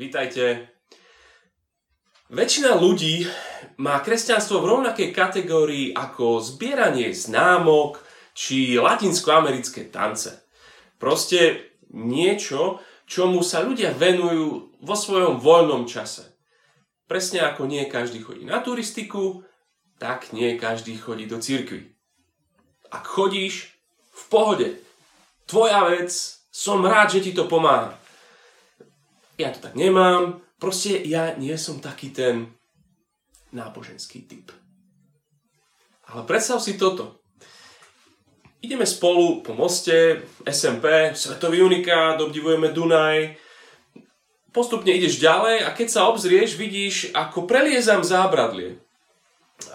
Vítajte. Väčšina ľudí má kresťanstvo v rovnakej kategórii ako zbieranie známok či latinskoamerické tance. Proste niečo, čomu sa ľudia venujú vo svojom voľnom čase. Presne ako nie každý chodí na turistiku, tak nie každý chodí do cirkvi. Ak chodíš, v pohode. Tvoja vec, som rád, že ti to pomáha. Ja to tak nemám, proste ja nie som taký ten náboženský typ. Ale predstav si toto. Ideme spolu po moste, SMP, Svetový unikát, obdivujeme Dunaj. Postupne ideš ďalej a keď sa obzrieš, vidíš, ako preliezam zábradlie.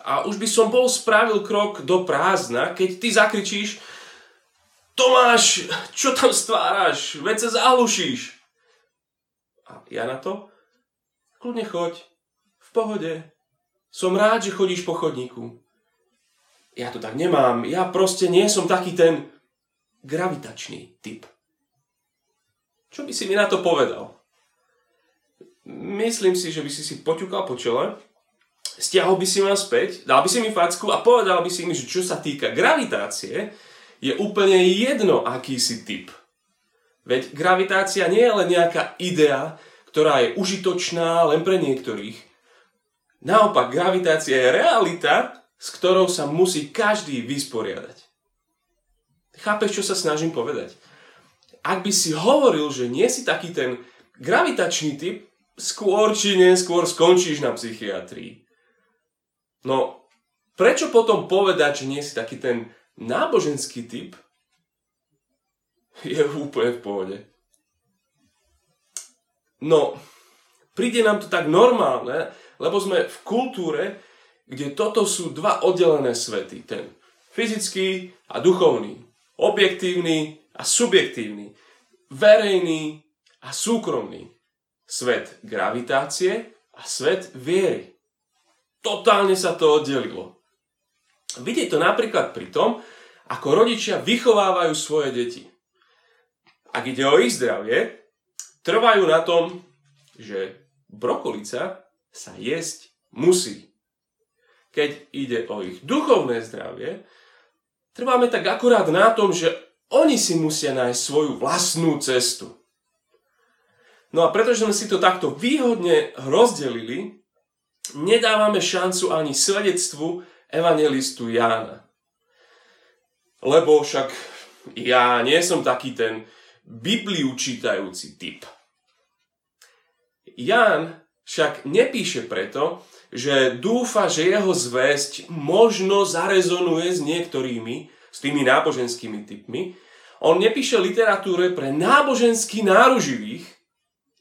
A už by som bol spravil krok do prázdna, keď ty zakričíš Tomáš, čo tam stváraš? Veď sa zahlušíš. A ja na to? Kľudne choď. V pohode. Som rád, že chodíš po chodníku ja to tak nemám, ja proste nie som taký ten gravitačný typ. Čo by si mi na to povedal? Myslím si, že by si si poťukal po čele, stiahol by si ma späť, dal by si mi facku a povedal by si mi, že čo sa týka gravitácie, je úplne jedno, aký si typ. Veď gravitácia nie je len nejaká idea, ktorá je užitočná len pre niektorých. Naopak, gravitácia je realita, s ktorou sa musí každý vysporiadať. Chápeš, čo sa snažím povedať? Ak by si hovoril, že nie si taký ten gravitačný typ, skôr či neskôr skončíš na psychiatrii. No, prečo potom povedať, že nie si taký ten náboženský typ, je úplne v pohode. No, príde nám to tak normálne, lebo sme v kultúre, kde toto sú dva oddelené svety. Ten fyzický a duchovný. Objektívny a subjektívny. Verejný a súkromný. Svet gravitácie a svet viery. Totálne sa to oddelilo. Vidieť to napríklad pri tom, ako rodičia vychovávajú svoje deti. Ak ide o ich zdravie, trvajú na tom, že brokolica sa jesť musí keď ide o ich duchovné zdravie, trváme tak akurát na tom, že oni si musia nájsť svoju vlastnú cestu. No a pretože sme si to takto výhodne rozdelili, nedávame šancu ani svedectvu evangelistu Jána. Lebo však ja nie som taký ten Bibliu čítajúci typ. Ján však nepíše preto, že dúfa, že jeho zväzť možno zarezonuje s niektorými, s tými náboženskými typmi. On nepíše literatúre pre nábožensky náruživých,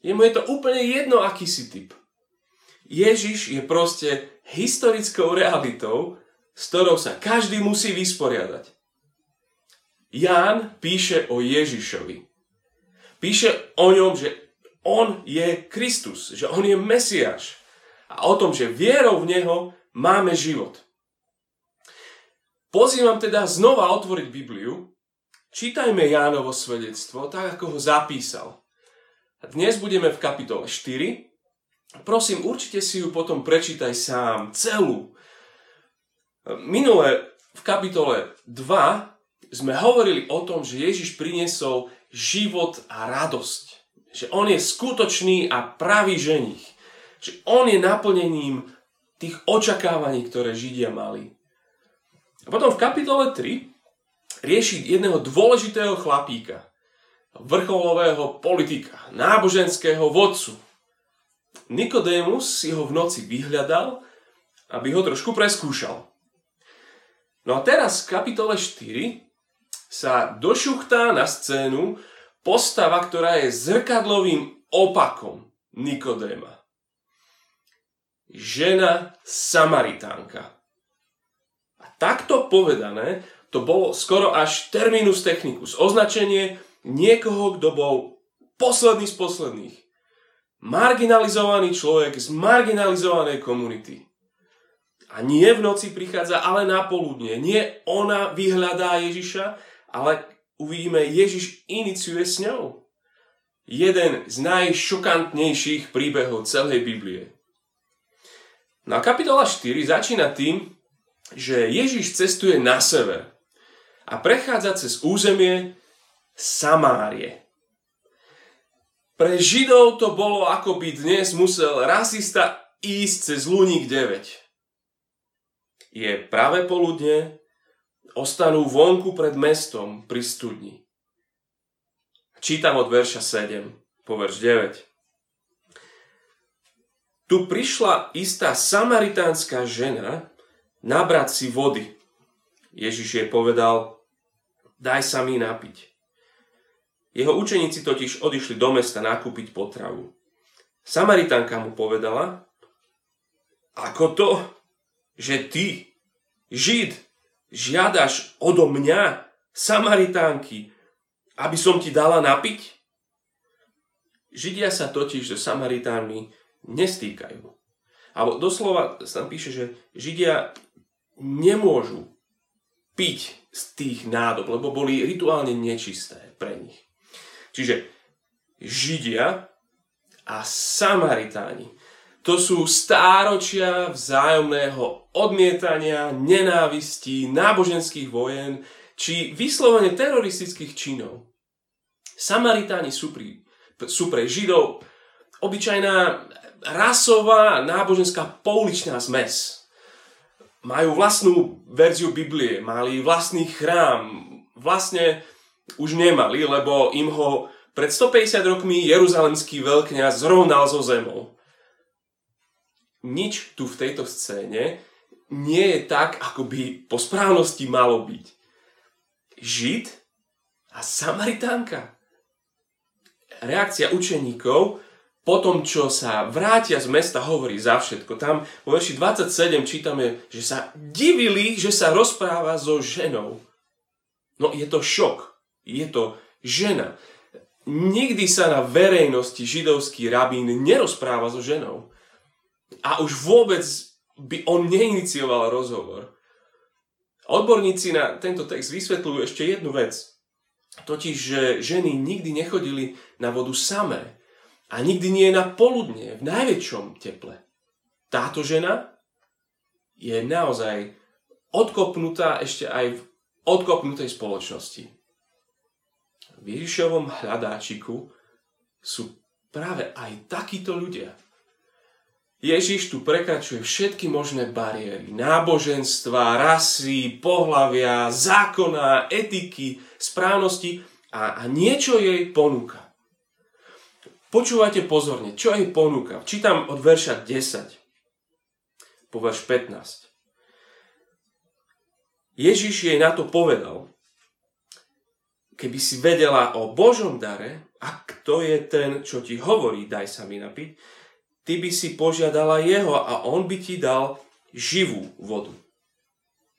jemu je to úplne jedno, aký si typ. Ježiš je proste historickou realitou, s ktorou sa každý musí vysporiadať. Ján píše o Ježišovi. Píše o ňom, že on je Kristus, že on je Mesiáš a o tom, že vierou v Neho máme život. Pozývam teda znova otvoriť Bibliu, čítajme Jánovo svedectvo, tak ako ho zapísal. Dnes budeme v kapitole 4. Prosím, určite si ju potom prečítaj sám, celú. Minule v kapitole 2 sme hovorili o tom, že Ježiš priniesol život a radosť. Že on je skutočný a pravý ženich. Že on je naplnením tých očakávaní, ktoré Židia mali. A potom v kapitole 3 rieši jedného dôležitého chlapíka, vrcholového politika, náboženského vodcu. Nikodémus si ho v noci vyhľadal, aby ho trošku preskúšal. No a teraz v kapitole 4 sa došuchtá na scénu postava, ktorá je zrkadlovým opakom Nikodéma žena Samaritánka. A takto povedané, to bolo skoro až terminus technicus, označenie niekoho, kto bol posledný z posledných. Marginalizovaný človek z marginalizovanej komunity. A nie v noci prichádza, ale na poludne. Nie ona vyhľadá Ježiša, ale uvidíme, Ježiš iniciuje s ňou. jeden z najšokantnejších príbehov celej Biblie. No a kapitola 4 začína tým, že Ježiš cestuje na sever a prechádza cez územie Samárie. Pre Židov to bolo, ako by dnes musel rasista ísť cez Luník 9. Je práve poludne, ostanú vonku pred mestom pri studni. Čítam od verša 7 po verš 9. Tu prišla istá samaritánska žena nabrať si vody. Ježiš jej povedal, daj sa mi napiť. Jeho učeníci totiž odišli do mesta nakúpiť potravu. Samaritánka mu povedala, ako to, že ty, Žid, žiadaš odo mňa, Samaritánky, aby som ti dala napiť? Židia sa totiž so Samaritánmi nestýkajú. Alebo doslova tam píše, že Židia nemôžu piť z tých nádob, lebo boli rituálne nečisté pre nich. Čiže Židia a Samaritáni. To sú stáročia vzájomného odmietania, nenávistí, náboženských vojen, či vyslovene teroristických činov. Samaritáni sú, pri, sú pre Židov obyčajná rasová náboženská pouličná zmes. Majú vlastnú verziu Biblie, mali vlastný chrám, vlastne už nemali, lebo im ho pred 150 rokmi jeruzalemský veľkňaz zrovnal zo zemou. Nič tu v tejto scéne nie je tak, ako by po správnosti malo byť. Žid a Samaritánka. Reakcia učeníkov po tom, čo sa vrátia z mesta, hovorí za všetko. Tam vo verši 27 čítame, že sa divili, že sa rozpráva so ženou. No je to šok je to žena. Nikdy sa na verejnosti židovský rabín nerozpráva so ženou. A už vôbec by on neinicioval rozhovor. Odborníci na tento text vysvetľujú ešte jednu vec. Totiž, že ženy nikdy nechodili na vodu samé. A nikdy nie na poludne, v najväčšom teple. Táto žena je naozaj odkopnutá ešte aj v odkopnutej spoločnosti v Ježišovom hľadáčiku sú práve aj takíto ľudia. Ježiš tu prekračuje všetky možné bariéry, náboženstva, rasy, pohlavia, zákona, etiky, správnosti a, a niečo jej ponúka. Počúvajte pozorne, čo jej ponúka. Čítam od verša 10 po verš 15. Ježiš jej na to povedal, keby si vedela o Božom dare, a kto je ten, čo ti hovorí, daj sa mi napiť, ty by si požiadala jeho a on by ti dal živú vodu.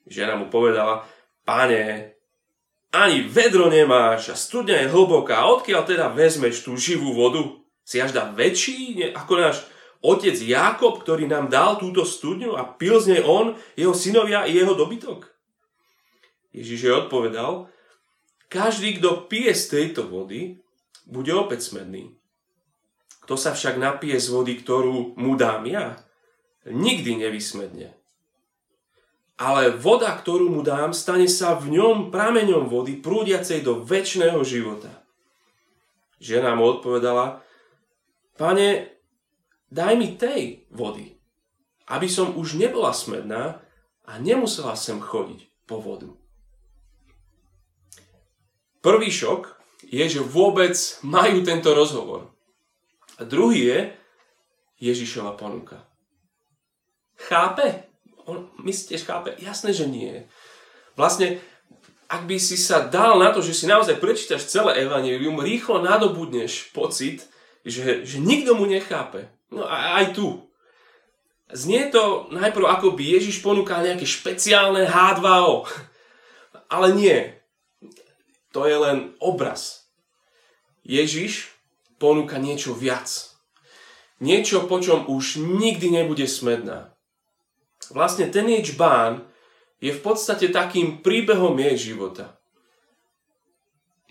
Žena mu povedala, pane, ani vedro nemáš a studňa je hlboká, odkiaľ teda vezmeš tú živú vodu? Si až dá väčší ako náš otec Jakob, ktorý nám dal túto studňu a pil z nej on, jeho synovia i jeho dobytok? Ježiš jej odpovedal, každý, kto pije z tejto vody, bude opäť smedný. Kto sa však napije z vody, ktorú mu dám ja, nikdy nevysmedne. Ale voda, ktorú mu dám, stane sa v ňom prameňom vody prúdiacej do väčšného života. Žena mu odpovedala, pane, daj mi tej vody, aby som už nebola smedná a nemusela sem chodiť po vodu. Prvý šok je, že vôbec majú tento rozhovor. A druhý je Ježišova ponuka. Chápe? On, že chápe? Jasné, že nie. Vlastne, ak by si sa dal na to, že si naozaj prečítaš celé evanelium, rýchlo nadobudneš pocit, že, že nikto mu nechápe. No a aj tu. Znie to najprv ako by Ježiš ponúkal nejaké špeciálne H2O. Ale nie. To je len obraz. Ježiš ponúka niečo viac. Niečo, po čom už nikdy nebude smedná. Vlastne ten jej čbán je v podstate takým príbehom jej života.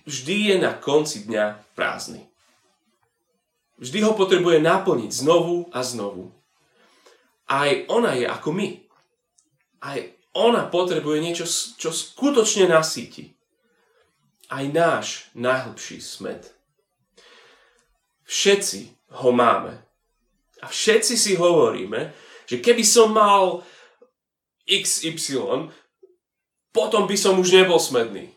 Vždy je na konci dňa prázdny. Vždy ho potrebuje naplniť znovu a znovu. Aj ona je ako my. Aj ona potrebuje niečo, čo skutočne nasíti. Aj náš najhlbší smet. Všetci ho máme. A všetci si hovoríme, že keby som mal XY, potom by som už nebol smedný.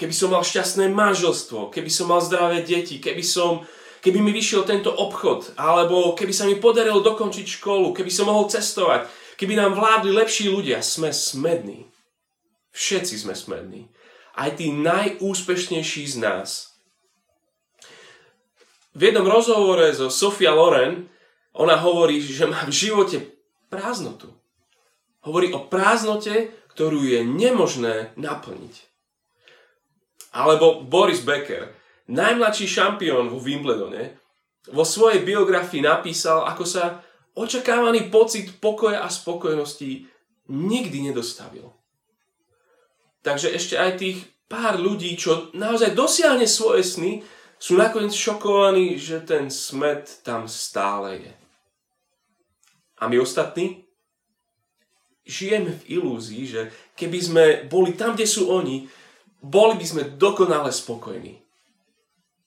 Keby som mal šťastné manželstvo, keby som mal zdravé deti, keby som keby mi vyšiel tento obchod, alebo keby sa mi podarilo dokončiť školu, keby som mohol cestovať, keby nám vládli lepší ľudia, sme smední. Všetci sme smední. Aj tí najúspešnejší z nás. V jednom rozhovore so Sofia Loren ona hovorí, že má v živote prázdnotu. Hovorí o prázdnote, ktorú je nemožné naplniť. Alebo Boris Becker, najmladší šampión vo Wimbledone, vo svojej biografii napísal, ako sa očakávaný pocit pokoja a spokojnosti nikdy nedostavil. Takže ešte aj tých pár ľudí, čo naozaj dosiahne svoje sny, sú nakoniec šokovaní, že ten smet tam stále je. A my ostatní žijeme v ilúzii, že keby sme boli tam, kde sú oni, boli by sme dokonale spokojní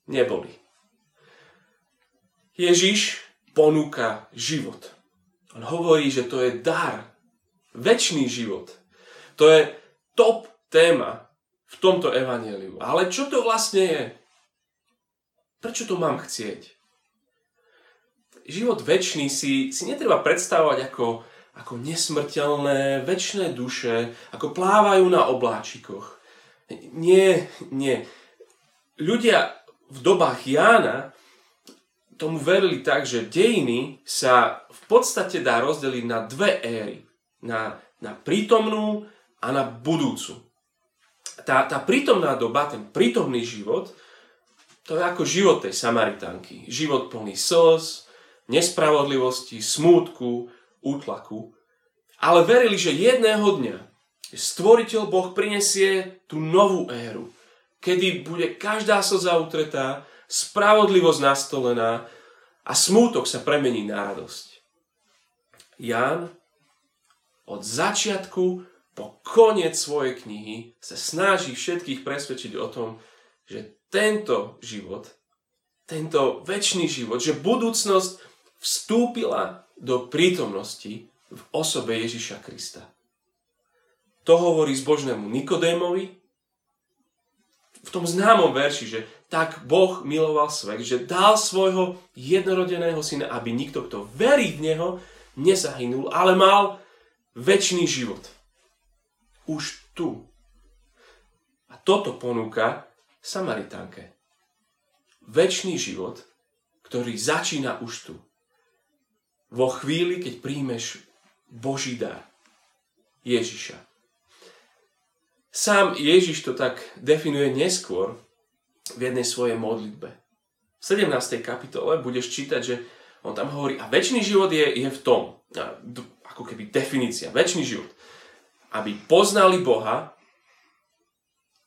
neboli. Ježiš ponúka život. On hovorí, že to je dar, väčší život. To je top téma v tomto evaneliu. Ale čo to vlastne je? Prečo to mám chcieť? Život väčší si, si netreba predstavovať ako, ako nesmrteľné, väčšie duše, ako plávajú na obláčikoch. Nie, nie. Ľudia v dobách Jána tomu verili tak, že dejiny sa v podstate dá rozdeliť na dve éry. Na, na prítomnú a na budúcu. Tá, tá prítomná doba, ten prítomný život, to je ako život tej Samaritánky. Život plný slz, nespravodlivosti, smútku, útlaku. Ale verili, že jedného dňa stvoriteľ Boh prinesie tú novú éru kedy bude každá slza utretá, spravodlivosť nastolená a smútok sa premení na radosť. Ján od začiatku po koniec svojej knihy sa snaží všetkých presvedčiť o tom, že tento život, tento väčší život, že budúcnosť vstúpila do prítomnosti v osobe Ježiša Krista. To hovorí zbožnému Nikodémovi, v tom známom verši, že tak Boh miloval svet, že dal svojho jednorodeného syna, aby nikto, kto verí v Neho, nezahynul, ale mal väčší život. Už tu. A toto ponúka Samaritánke. Väčší život, ktorý začína už tu. Vo chvíli, keď príjmeš Boží dar. Ježiša. Sám Ježiš to tak definuje neskôr v jednej svojej modlitbe. V 17. kapitole budeš čítať, že on tam hovorí, a väčší život je, je v tom, ako keby definícia, väčší život, aby poznali Boha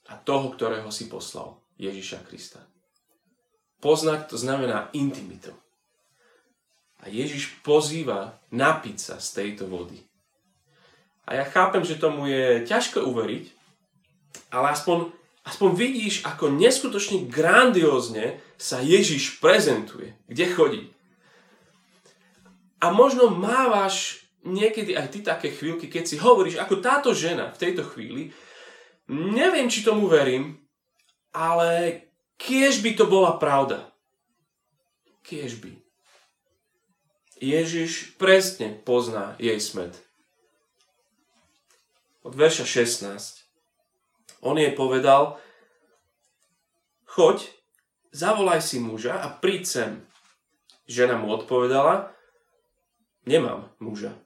a toho, ktorého si poslal, Ježiša Krista. Poznať to znamená intimitu. A Ježiš pozýva napiť sa z tejto vody. A ja chápem, že tomu je ťažko uveriť, ale aspoň, aspoň vidíš, ako neskutočne grandiózne sa Ježiš prezentuje, kde chodí. A možno mávaš niekedy aj ty také chvíľky, keď si hovoríš, ako táto žena v tejto chvíli, neviem, či tomu verím, ale kiež by to bola pravda. Kiež by. Ježiš presne pozná jej smet. Od verša 16. On jej povedal, choď, zavolaj si muža a príď sem. Žena mu odpovedala, nemám muža.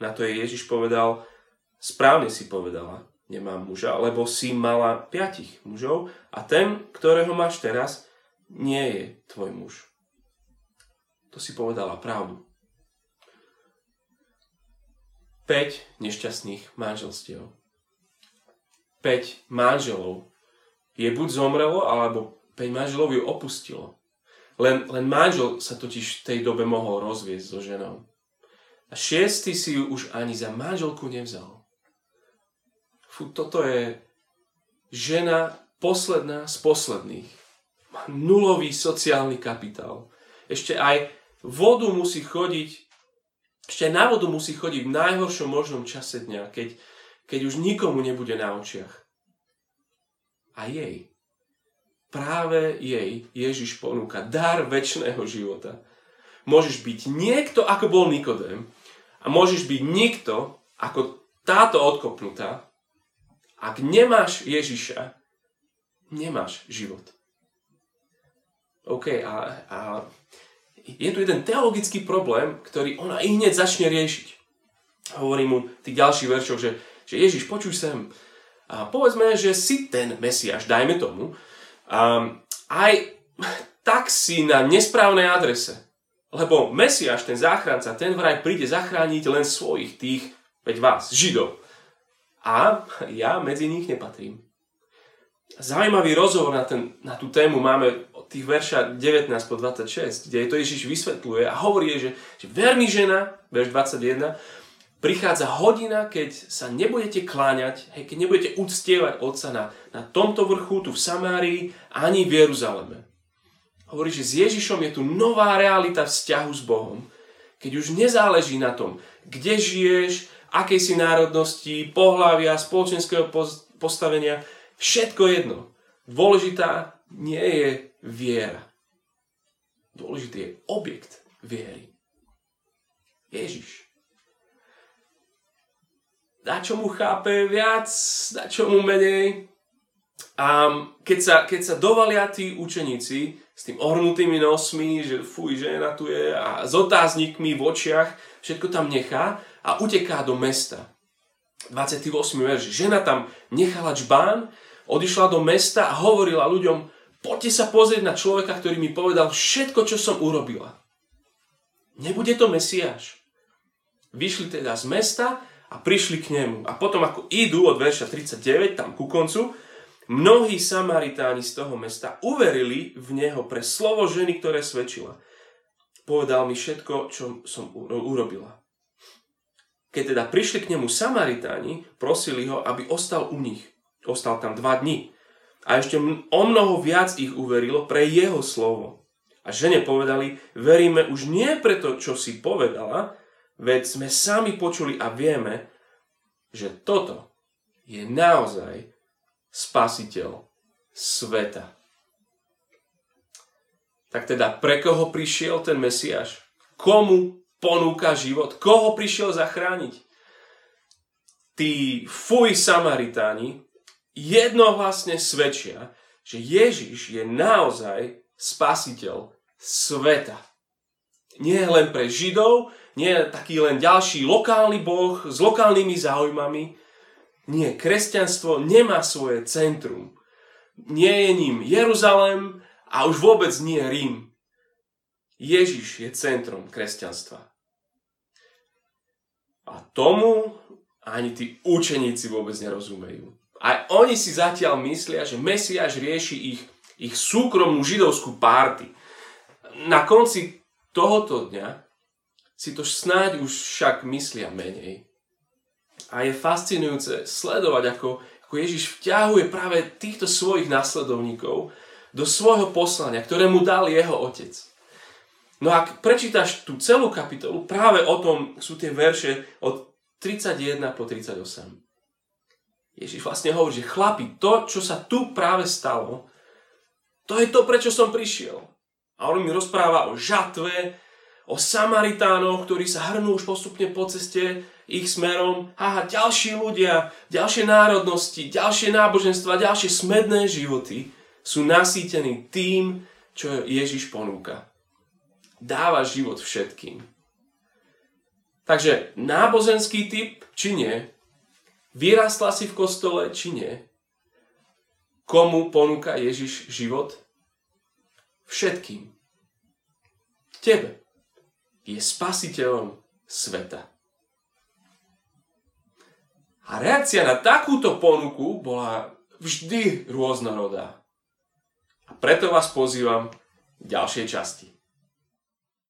Na to jej Ježiš povedal, správne si povedala, nemám muža, lebo si mala piatich mužov a ten, ktorého máš teraz, nie je tvoj muž. To si povedala pravdu. 5 nešťastných manželstiev. 5 manželov je buď zomrelo, alebo 5 manželov ju opustilo. Len, len manžel sa totiž v tej dobe mohol rozviesť so ženou. A šiestý si ju už ani za manželku nevzal. Fú, toto je žena posledná z posledných. Má nulový sociálny kapitál. Ešte aj vodu musí chodiť, ešte aj na vodu musí chodiť v najhoršom možnom čase dňa, keď, keď už nikomu nebude na očiach. A jej práve jej Ježiš ponúka dar väčšného života. Môžeš byť niekto, ako bol Nikodém, a môžeš byť nikto, ako táto odkopnutá. Ak nemáš Ježiša, nemáš život. OK, a, a je tu jeden teologický problém, ktorý ona i hneď začne riešiť. Hovorí mu tých ďalších veršoch, že, že Ježiš, počuj sem, a povedzme, že si ten Mesiáš, dajme tomu, um, aj tak si na nesprávnej adrese. Lebo Mesiáš, ten záchranca, ten vraj príde zachrániť len svojich tých, veď vás, Židov. A ja medzi nich nepatrím. Zaujímavý rozhovor na, ten, na tú tému máme od tých verša 19 po 26, kde to Ježiš vysvetľuje a hovorí, že, že verný žena, verš 21, prichádza hodina, keď sa nebudete kláňať, hej, keď nebudete uctievať Otca na, na tomto vrchu, tu v Samárii, ani v Jeruzaleme. Hovorí, že s Ježišom je tu nová realita vzťahu s Bohom, keď už nezáleží na tom, kde žiješ, akej si národnosti, pohľavia, spoločenského postavenia, všetko jedno. Dôležitá nie je viera. Dôležitý je objekt viery. Ježiš na čo mu chápe viac, na čo mu menej. A keď sa, keď sa dovalia tí učeníci s tým ohrnutými nosmi, že fuj, žena tu je a s otáznikmi v očiach, všetko tam nechá a uteká do mesta. 28. verš. Žena tam nechala čbán, odišla do mesta a hovorila ľuďom, poďte sa pozrieť na človeka, ktorý mi povedal všetko, čo som urobila. Nebude to Mesiáš. Vyšli teda z mesta a prišli k nemu. A potom ako idú od verša 39, tam ku koncu, mnohí Samaritáni z toho mesta uverili v neho pre slovo ženy, ktoré svedčila. Povedal mi všetko, čo som urobila. Keď teda prišli k nemu Samaritáni, prosili ho, aby ostal u nich. Ostal tam dva dni. A ešte o mnoho viac ich uverilo pre jeho slovo. A žene povedali, veríme už nie preto, čo si povedala, Veď sme sami počuli a vieme, že toto je naozaj spasiteľ sveta. Tak teda, pre koho prišiel ten Mesiáš? Komu ponúka život? Koho prišiel zachrániť? Tí fuj Samaritáni jednohlasne svedčia, že Ježiš je naozaj spasiteľ sveta. Nie len pre Židov, nie taký len ďalší lokálny boh s lokálnymi záujmami. Nie, kresťanstvo nemá svoje centrum. Nie je ním Jeruzalem a už vôbec nie Rím. Ježiš je centrom kresťanstva. A tomu ani tí učeníci vôbec nerozumejú. Aj oni si zatiaľ myslia, že Mesiáš rieši ich, ich súkromnú židovskú párty. Na konci tohoto dňa si to snáď už však myslia menej. A je fascinujúce sledovať, ako, ako Ježiš vťahuje práve týchto svojich následovníkov do svojho poslania, ktoré mu dal jeho otec. No ak prečítaš tú celú kapitolu, práve o tom sú tie verše od 31 po 38. Ježiš vlastne hovorí, že chlapi, to, čo sa tu práve stalo, to je to, prečo som prišiel. A on mi rozpráva o žatve, o Samaritánoch, ktorí sa hrnú už postupne po ceste ich smerom. Aha, ďalší ľudia, ďalšie národnosti, ďalšie náboženstva, ďalšie smedné životy sú nasýtení tým, čo Ježiš ponúka. Dáva život všetkým. Takže náboženský typ, či nie, vyrastla si v kostole, či nie, komu ponúka Ježiš život? Všetkým. Tebe je spasiteľom sveta. A reakcia na takúto ponuku bola vždy rôznorodá. A preto vás pozývam, ďalšej časti.